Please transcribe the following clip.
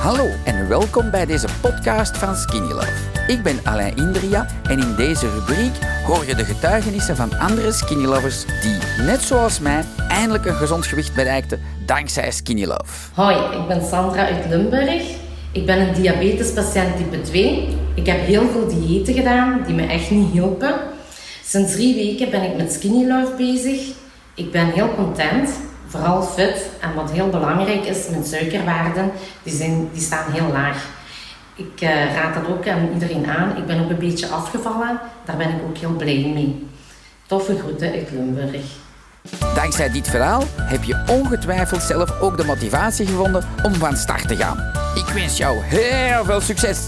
Hallo en welkom bij deze podcast van Skinny Love. Ik ben Alain Indria en in deze rubriek hoor je de getuigenissen van andere Skinny Lovers die, net zoals mij, eindelijk een gezond gewicht bereikten dankzij Skinny Love. Hoi, ik ben Sandra uit Limburg. Ik ben een diabetespatiënt type 2. Ik heb heel veel diëten gedaan die me echt niet hielpen. Sinds drie weken ben ik met Skinny Love bezig. Ik ben heel content, vooral fit. En wat heel belangrijk is, mijn suikerwaarden die zijn, die staan heel laag. Ik eh, raad dat ook aan iedereen aan. Ik ben ook een beetje afgevallen. Daar ben ik ook heel blij mee. Toffe groeten uit Limburg. Dankzij dit verhaal heb je ongetwijfeld zelf ook de motivatie gevonden om van start te gaan. Ik wens jou heel veel succes!